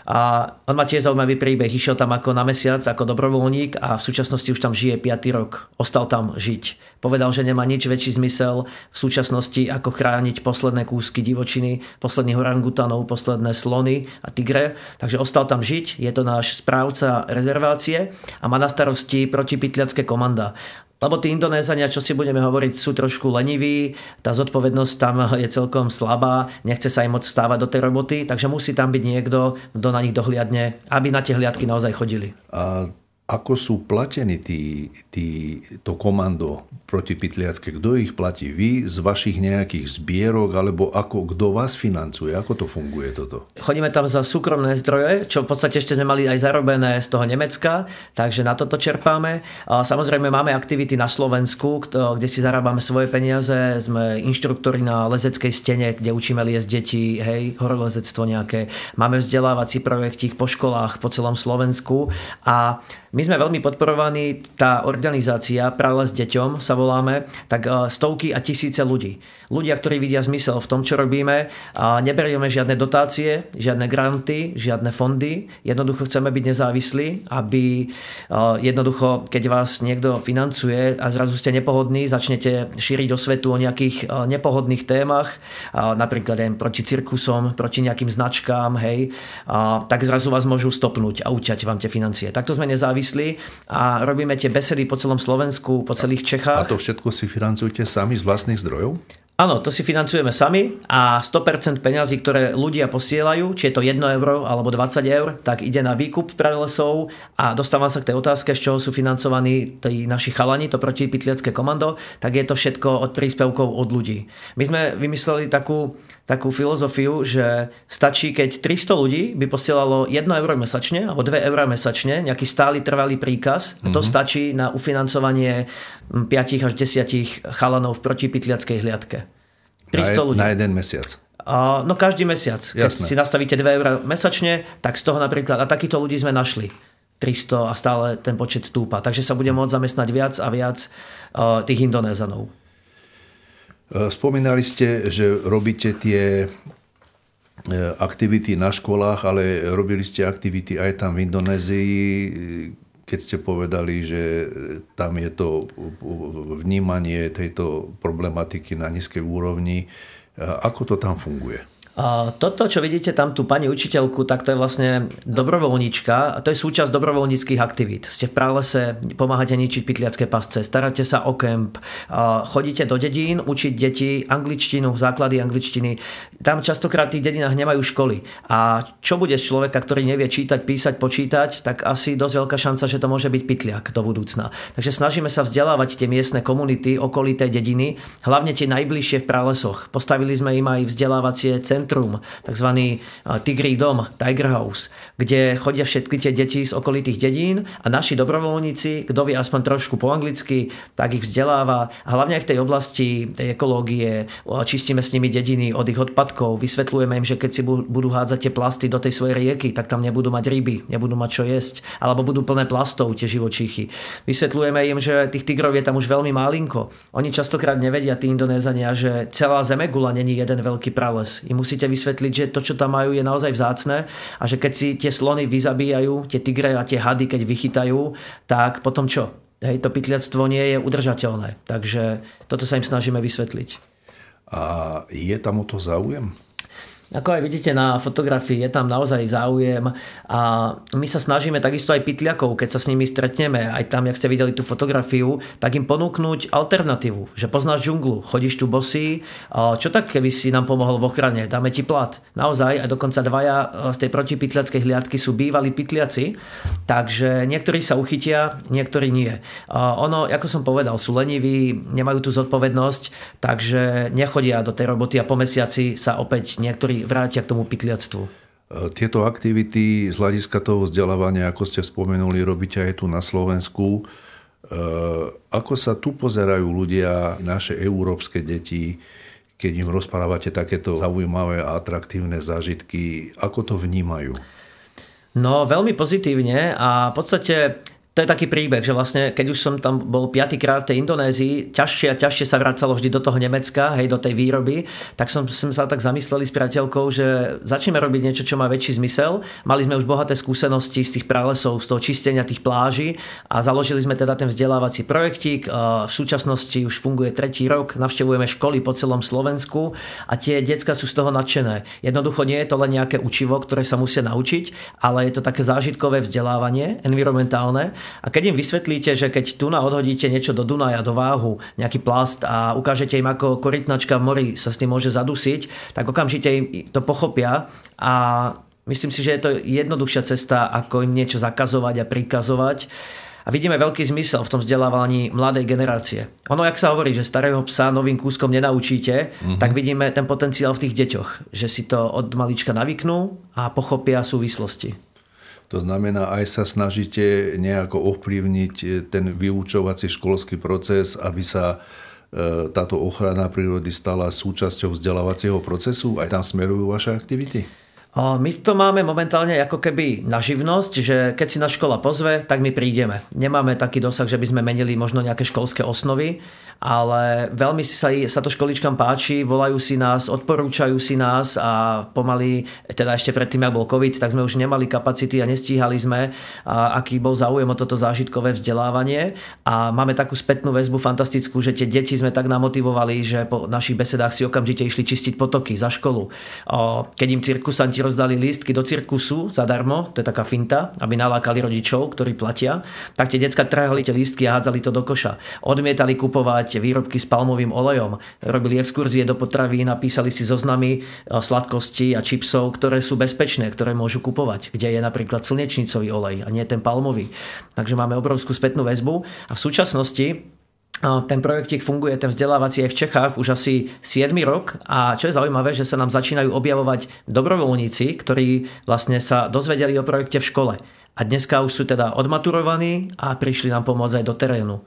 A on má tiež zaujímavý príbeh. Išiel tam ako na mesiac, ako dobrovoľník a v súčasnosti už tam žije 5. rok. Ostal tam žiť. Povedal, že nemá nič väčší zmysel v súčasnosti, ako chrániť posledné kúsky divočiny, posledných orangutanov, posledné slony a tigre. Takže ostal tam žiť. Je to náš správca rezervácie a má na starosti protipytliacké komanda. Lebo tí Indonézania, čo si budeme hovoriť, sú trošku leniví, tá zodpovednosť tam je celkom slabá, nechce sa im moc vstávať do tej roboty, takže musí tam byť niekto, kto na nich dohliadne, aby na tie hliadky naozaj chodili. A ako sú platení tí, tí, to komando protipytliacké? Kto ich platí? Vy z vašich nejakých zbierok, alebo ako, kto vás financuje? Ako to funguje toto? Chodíme tam za súkromné zdroje, čo v podstate ešte sme mali aj zarobené z toho Nemecka, takže na toto čerpáme. A samozrejme máme aktivity na Slovensku, kde si zarábame svoje peniaze. Sme inštruktori na lezeckej stene, kde učíme liesť deti, hej, horolezectvo nejaké. Máme vzdelávací projektík po školách po celom Slovensku a my sme veľmi podporovaní, tá organizácia Práve s deťom sa voláme, tak e, stovky a tisíce ľudí. Ľudia, ktorí vidia zmysel v tom, čo robíme, a neberieme žiadne dotácie, žiadne granty, žiadne fondy. Jednoducho chceme byť nezávislí, aby e, jednoducho, keď vás niekto financuje a zrazu ste nepohodní, začnete šíriť o svetu o nejakých e, nepohodných témach, napríklad aj proti cirkusom, proti nejakým značkám, hej, tak zrazu vás môžu stopnúť a uťať vám tie financie. Takto sme nezávislí nezávislí a robíme tie besedy po celom Slovensku, po celých Čechách. A to všetko si financujete sami z vlastných zdrojov? Áno, to si financujeme sami a 100% peňazí, ktoré ľudia posielajú, či je to 1 euro alebo 20 eur, tak ide na výkup prelesov a dostávam sa k tej otázke, z čoho sú financovaní tí naši chalani, to protipytliacké komando, tak je to všetko od príspevkov od ľudí. My sme vymysleli takú takú filozofiu, že stačí, keď 300 ľudí by posielalo 1 euro mesačne alebo 2 euro mesačne, nejaký stály trvalý príkaz, mm-hmm. to stačí na ufinancovanie 5 až 10 chalanov v protipytliackej hliadke. 300 na, ľudí. Na jeden mesiac. No každý mesiac. Keď Jasné. si nastavíte 2 eur mesačne, tak z toho napríklad, a takýchto ľudí sme našli. 300 a stále ten počet stúpa. Takže sa bude môcť zamestnať viac a viac uh, tých Indonézanov. E, spomínali ste, že robíte tie e, aktivity na školách, ale robili ste aktivity aj tam v Indonézii, keď ste povedali, že tam je to vnímanie tejto problematiky na nízkej úrovni. E, ako to tam funguje? Toto, čo vidíte tam tú pani učiteľku, tak to je vlastne dobrovoľnička a to je súčasť dobrovoľníckých aktivít. Ste v prálese, pomáhate ničiť pytliacké pasce, staráte sa o kemp, chodíte do dedín učiť deti angličtinu, základy angličtiny. Tam častokrát v tých dedinách nemajú školy. A čo bude z človeka, ktorý nevie čítať, písať, počítať, tak asi dosť veľká šanca, že to môže byť pytliak do budúcna. Takže snažíme sa vzdelávať tie miestne komunity, okolité dediny, hlavne tie najbližšie v prálesoch. Postavili sme im aj vzdelávacie centrum centrum, tzv. Tigrí dom, Tiger House, kde chodia všetky tie deti z okolitých dedín a naši dobrovoľníci, kto vie aspoň trošku po anglicky, tak ich vzdeláva a hlavne aj v tej oblasti tej ekológie, čistíme s nimi dediny od ich odpadkov, vysvetľujeme im, že keď si budú hádzať tie plasty do tej svojej rieky, tak tam nebudú mať ryby, nebudú mať čo jesť, alebo budú plné plastov tie živočíchy. Vysvetľujeme im, že tých tigrov je tam už veľmi málinko. Oni častokrát nevedia, tí Indonézania, že celá Zemegula není jeden veľký prales. I musí musíte vysvetliť, že to, čo tam majú, je naozaj vzácne a že keď si tie slony vyzabíjajú, tie tigre a tie hady, keď vychytajú, tak potom čo? Hej, to pytliactvo nie je udržateľné. Takže toto sa im snažíme vysvetliť. A je tam o to záujem? Ako aj vidíte na fotografii, je tam naozaj záujem a my sa snažíme takisto aj pytliakov, keď sa s nimi stretneme, aj tam, jak ste videli tú fotografiu, tak im ponúknuť alternatívu, že poznáš džunglu, chodíš tu bosý, čo tak, keby si nám pomohol v ochrane, dáme ti plat. Naozaj, aj dokonca dvaja z tej protipytliackej hliadky sú bývalí pytliaci, takže niektorí sa uchytia, niektorí nie. Ono, ako som povedal, sú leniví, nemajú tú zodpovednosť, takže nechodia do tej roboty a po mesiaci sa opäť niektorí vrátia k tomu pytliactvu? E, tieto aktivity z hľadiska toho vzdelávania, ako ste spomenuli, robíte aj tu na Slovensku. E, ako sa tu pozerajú ľudia, naše európske deti, keď im rozprávate takéto zaujímavé a atraktívne zážitky, ako to vnímajú? No veľmi pozitívne a v podstate to je taký príbeh, že vlastne keď už som tam bol piatýkrát v tej Indonézii, ťažšie a ťažšie sa vracalo vždy do toho Nemecka, hej, do tej výroby, tak som, som sa tak zamysleli s priateľkou, že začneme robiť niečo, čo má väčší zmysel. Mali sme už bohaté skúsenosti z tých pralesov, z toho čistenia tých pláží a založili sme teda ten vzdelávací projektík. V súčasnosti už funguje tretí rok, navštevujeme školy po celom Slovensku a tie decka sú z toho nadšené. Jednoducho nie je to len nejaké učivo, ktoré sa musia naučiť, ale je to také zážitkové vzdelávanie, environmentálne a keď im vysvetlíte, že keď tu na odhodíte niečo do Dunaja, do váhu, nejaký plast a ukážete im, ako korytnačka v mori sa s tým môže zadusiť, tak okamžite im to pochopia a Myslím si, že je to jednoduchšia cesta, ako im niečo zakazovať a prikazovať. A vidíme veľký zmysel v tom vzdelávaní mladej generácie. Ono, jak sa hovorí, že starého psa novým kúskom nenaučíte, mm-hmm. tak vidíme ten potenciál v tých deťoch, že si to od malička navyknú a pochopia súvislosti. To znamená, aj sa snažíte nejako ovplyvniť ten vyučovací školský proces, aby sa e, táto ochrana prírody stala súčasťou vzdelávacieho procesu? Aj tam smerujú vaše aktivity? My to máme momentálne ako keby na živnosť, že keď si na škola pozve, tak my prídeme. Nemáme taký dosah, že by sme menili možno nejaké školské osnovy, ale veľmi sa, sa to školičkám páči, volajú si nás, odporúčajú si nás a pomaly, teda ešte predtým, ak bol COVID, tak sme už nemali kapacity a nestíhali sme, a aký bol záujem o toto zážitkové vzdelávanie a máme takú spätnú väzbu fantastickú, že tie deti sme tak namotivovali, že po našich besedách si okamžite išli čistiť potoky za školu. Keď im cirkusanti rozdali lístky do cirkusu zadarmo, to je taká finta, aby nalákali rodičov, ktorí platia, tak tie decka trhali tie lístky a hádzali to do koša. Odmietali kupovať kupovať výrobky s palmovým olejom. Robili exkurzie do potravy, napísali si zoznamy e, sladkostí a čipsov, ktoré sú bezpečné, ktoré môžu kupovať, kde je napríklad slnečnicový olej a nie ten palmový. Takže máme obrovskú spätnú väzbu a v súčasnosti e, ten projektík funguje, ten vzdelávací aj v Čechách už asi 7 rok a čo je zaujímavé, že sa nám začínajú objavovať dobrovoľníci, ktorí vlastne sa dozvedeli o projekte v škole. A dneska už sú teda odmaturovaní a prišli nám pomôcť aj do terénu.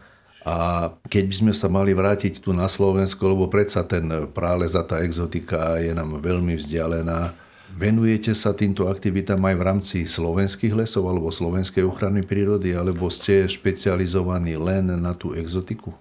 A keď by sme sa mali vrátiť tu na Slovensko, lebo predsa ten prález a tá exotika je nám veľmi vzdialená, venujete sa týmto aktivitám aj v rámci slovenských lesov alebo slovenskej ochrany prírody, alebo ste špecializovaní len na tú exotiku?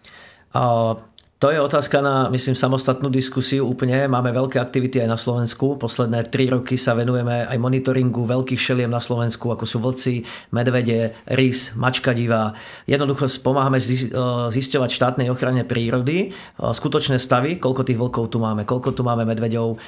To je otázka na, myslím, samostatnú diskusiu úplne. Máme veľké aktivity aj na Slovensku. Posledné tri roky sa venujeme aj monitoringu veľkých šeliem na Slovensku, ako sú vlci, medvede, rys, mačka divá. Jednoducho pomáhame zisťovať štátnej ochrane prírody, skutočné stavy, koľko tých vlkov tu máme, koľko tu máme medveďov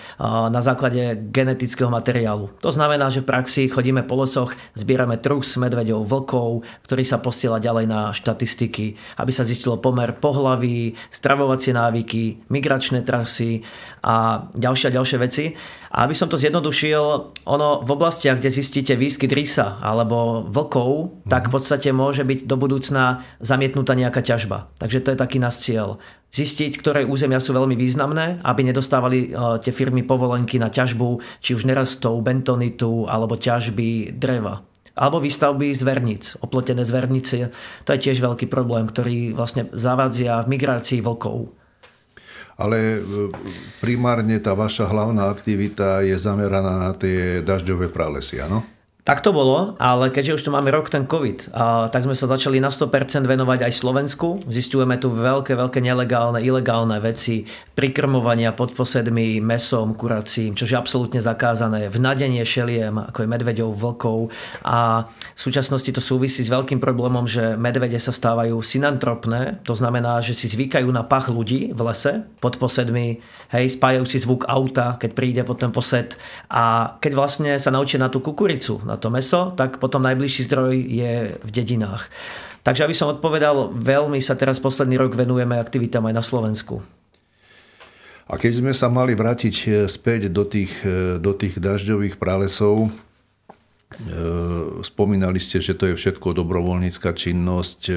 na základe genetického materiálu. To znamená, že v praxi chodíme po lesoch, zbierame trus medveďov, vlkov, ktorý sa posiela ďalej na štatistiky, aby sa zistilo pomer pohlaví, stravo stravovacie návyky, migračné trasy a ďalšie a ďalšie veci. A aby som to zjednodušil, ono v oblastiach, kde zistíte výskyt rysa alebo vlkov, mm-hmm. tak v podstate môže byť do budúcna zamietnutá nejaká ťažba. Takže to je taký nás cieľ. Zistiť, ktoré územia sú veľmi významné, aby nedostávali uh, tie firmy povolenky na ťažbu, či už nerastov, bentonitu alebo ťažby dreva alebo výstavby zverníc, oplotené zvernice. To je tiež veľký problém, ktorý vlastne zavadzia v migrácii vlkov. Ale e, primárne tá vaša hlavná aktivita je zameraná na tie dažďové pralesy, áno? Tak to bolo, ale keďže už tu máme rok ten COVID, tak sme sa začali na 100% venovať aj Slovensku. Zistujeme tu veľké, veľké nelegálne, ilegálne veci, prikrmovania pod posedmi, mesom, kuracím, čo je absolútne zakázané, vnadenie šeliem, ako je medveďov, vlkov a v súčasnosti to súvisí s veľkým problémom, že medvede sa stávajú synantropné, to znamená, že si zvykajú na pach ľudí v lese pod posedmi, hej, spájajú si zvuk auta, keď príde pod ten posed a keď vlastne sa naučia na tú kukuricu, to meso, tak potom najbližší zdroj je v dedinách. Takže aby som odpovedal, veľmi sa teraz posledný rok venujeme aktivitám aj na Slovensku. A keď sme sa mali vrátiť e, späť do tých, e, do tých dažďových pralesov, e, spomínali ste, že to je všetko dobrovoľnícka činnosť.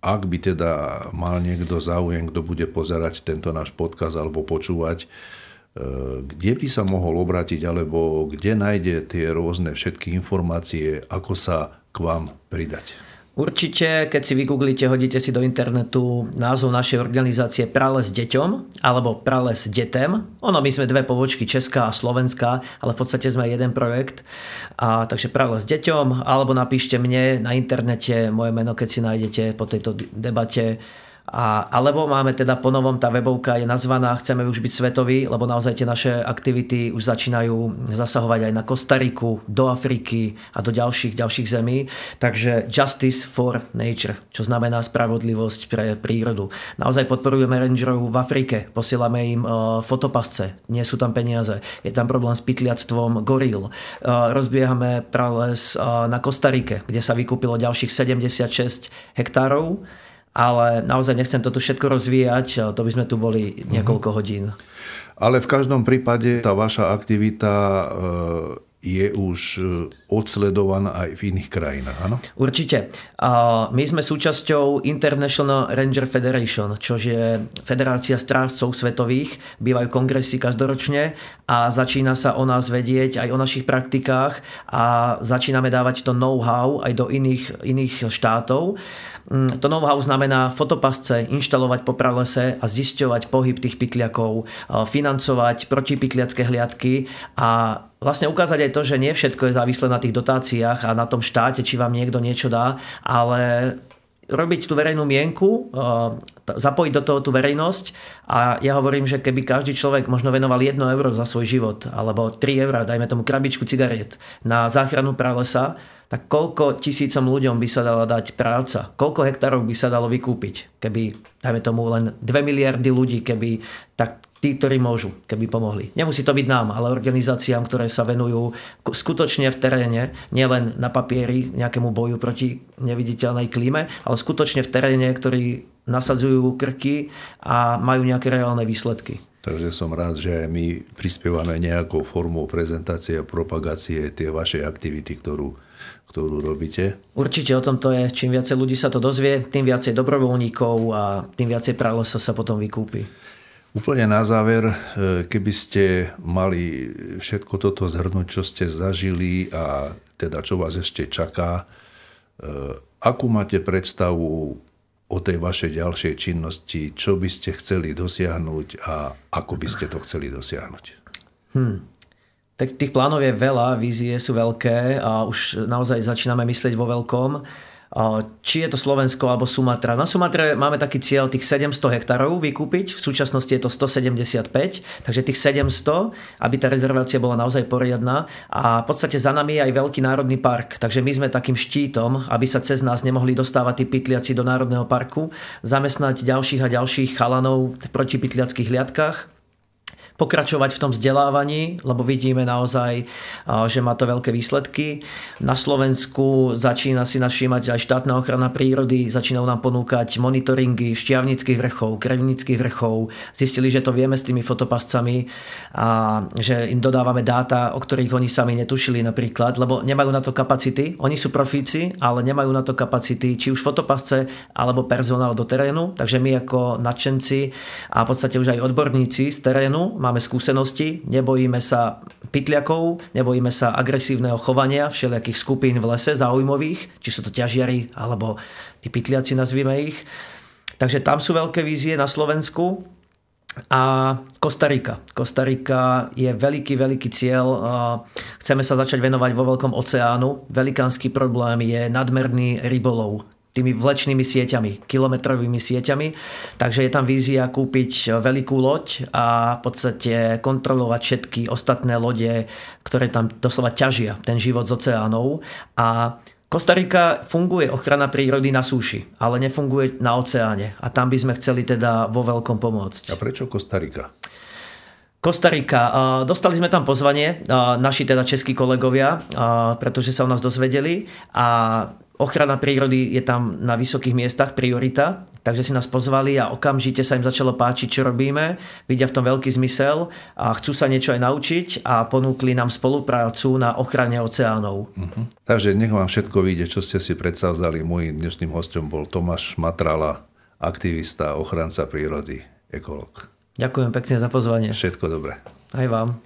Ak by teda mal niekto záujem, kto bude pozerať tento náš podkaz alebo počúvať, kde by sa mohol obrátiť, alebo kde nájde tie rôzne všetky informácie, ako sa k vám pridať? Určite, keď si vygooglite, hodíte si do internetu názov našej organizácie Prales deťom alebo Prales detem. Ono, my sme dve pobočky, Česká a Slovenská, ale v podstate sme jeden projekt. A, takže Prales deťom, alebo napíšte mne na internete moje meno, keď si nájdete po tejto debate a, alebo máme teda ponovom, tá webovka je nazvaná Chceme už byť svetoví, lebo naozaj tie naše aktivity už začínajú zasahovať aj na Kostariku, do Afriky a do ďalších, ďalších zemí. Takže Justice for Nature, čo znamená spravodlivosť pre prírodu. Naozaj podporujeme rangerov v Afrike, posielame im uh, fotopasce, nie sú tam peniaze, je tam problém s pytliactvom goril. Uh, rozbiehame prales uh, na Kostarike, kde sa vykúpilo ďalších 76 hektárov ale naozaj nechcem toto všetko rozvíjať, to by sme tu boli niekoľko hodín. Ale v každom prípade tá vaša aktivita e, je už e, odsledovaná aj v iných krajinách, áno? Určite. My sme súčasťou International Ranger Federation, čo je federácia strážcov svetových. Bývajú kongresy každoročne a začína sa o nás vedieť aj o našich praktikách a začíname dávať to know-how aj do iných, iných štátov. Mm, to know-how znamená fotopasce, inštalovať po pralese a zisťovať pohyb tých pytliakov, financovať protipytliacké hliadky a vlastne ukázať aj to, že nie všetko je závislé na tých dotáciách a na tom štáte, či vám niekto niečo dá, ale robiť tú verejnú mienku, zapojiť do toho tú verejnosť a ja hovorím, že keby každý človek možno venoval 1 euro za svoj život alebo 3 eurá, dajme tomu krabičku cigariet na záchranu pralesa, tak koľko tisícom ľuďom by sa dala dať práca? Koľko hektárov by sa dalo vykúpiť? Keby, dajme tomu, len 2 miliardy ľudí, keby tak tí, ktorí môžu, keby pomohli. Nemusí to byť nám, ale organizáciám, ktoré sa venujú skutočne v teréne, nielen na papieri nejakému boju proti neviditeľnej klíme, ale skutočne v teréne, ktorí nasadzujú krky a majú nejaké reálne výsledky. Takže som rád, že my prispievame nejakou formou prezentácie a propagácie tie vašej aktivity, ktorú ktorú robíte? Určite o tom to je. Čím viacej ľudí sa to dozvie, tým viacej dobrovoľníkov a tým viacej pralesa sa potom vykúpi. Úplne na záver, e, keby ste mali všetko toto zhrnúť, čo ste zažili a teda čo vás ešte čaká, e, akú máte predstavu o tej vašej ďalšej činnosti, čo by ste chceli dosiahnuť a ako by ste to chceli dosiahnuť? Hmm. Tak tých plánov je veľa, vízie sú veľké a už naozaj začíname myslieť vo veľkom. Či je to Slovensko alebo Sumatra. Na Sumatre máme taký cieľ tých 700 hektárov vykúpiť, v súčasnosti je to 175, takže tých 700, aby tá rezervácia bola naozaj poriadna. A v podstate za nami je aj veľký národný park, takže my sme takým štítom, aby sa cez nás nemohli dostávať tí pytliaci do národného parku, zamestnať ďalších a ďalších chalanov v protipytliackých hliadkách pokračovať v tom vzdelávaní, lebo vidíme naozaj, že má to veľké výsledky. Na Slovensku začína si našímať aj štátna ochrana prírody, začínajú nám ponúkať monitoringy šťavnických vrchov, krevnických vrchov. Zistili, že to vieme s tými fotopascami a že im dodávame dáta, o ktorých oni sami netušili napríklad, lebo nemajú na to kapacity. Oni sú profíci, ale nemajú na to kapacity, či už fotopasce alebo personál do terénu. Takže my ako nadšenci a v podstate už aj odborníci z terénu máme skúsenosti, nebojíme sa pytliakov, nebojíme sa agresívneho chovania všelijakých skupín v lese záujmových, či sú to ťažiari alebo tí pytliaci nazvime ich. Takže tam sú veľké vízie na Slovensku. A Kostarika. Kostarika je veľký, veľký cieľ. Chceme sa začať venovať vo veľkom oceánu. Velikánsky problém je nadmerný rybolov tými vlečnými sieťami, kilometrovými sieťami. Takže je tam vízia kúpiť veľkú loď a v podstate kontrolovať všetky ostatné lode, ktoré tam doslova ťažia ten život z oceánov. A Kostarika funguje ochrana prírody na súši, ale nefunguje na oceáne. A tam by sme chceli teda vo veľkom pomôcť. A prečo Kostarika? Kostarika. Dostali sme tam pozvanie, naši teda českí kolegovia, pretože sa o nás dozvedeli a Ochrana prírody je tam na vysokých miestach priorita, takže si nás pozvali a okamžite sa im začalo páčiť, čo robíme, vidia v tom veľký zmysel a chcú sa niečo aj naučiť a ponúkli nám spoluprácu na ochrane oceánov. Uh-huh. Takže nech vám všetko vyjde, čo ste si predstavzali. Môj dnešným hostom bol Tomáš Matrala, aktivista, ochranca prírody, ekolog. Ďakujem pekne za pozvanie. Všetko dobré. Aj vám.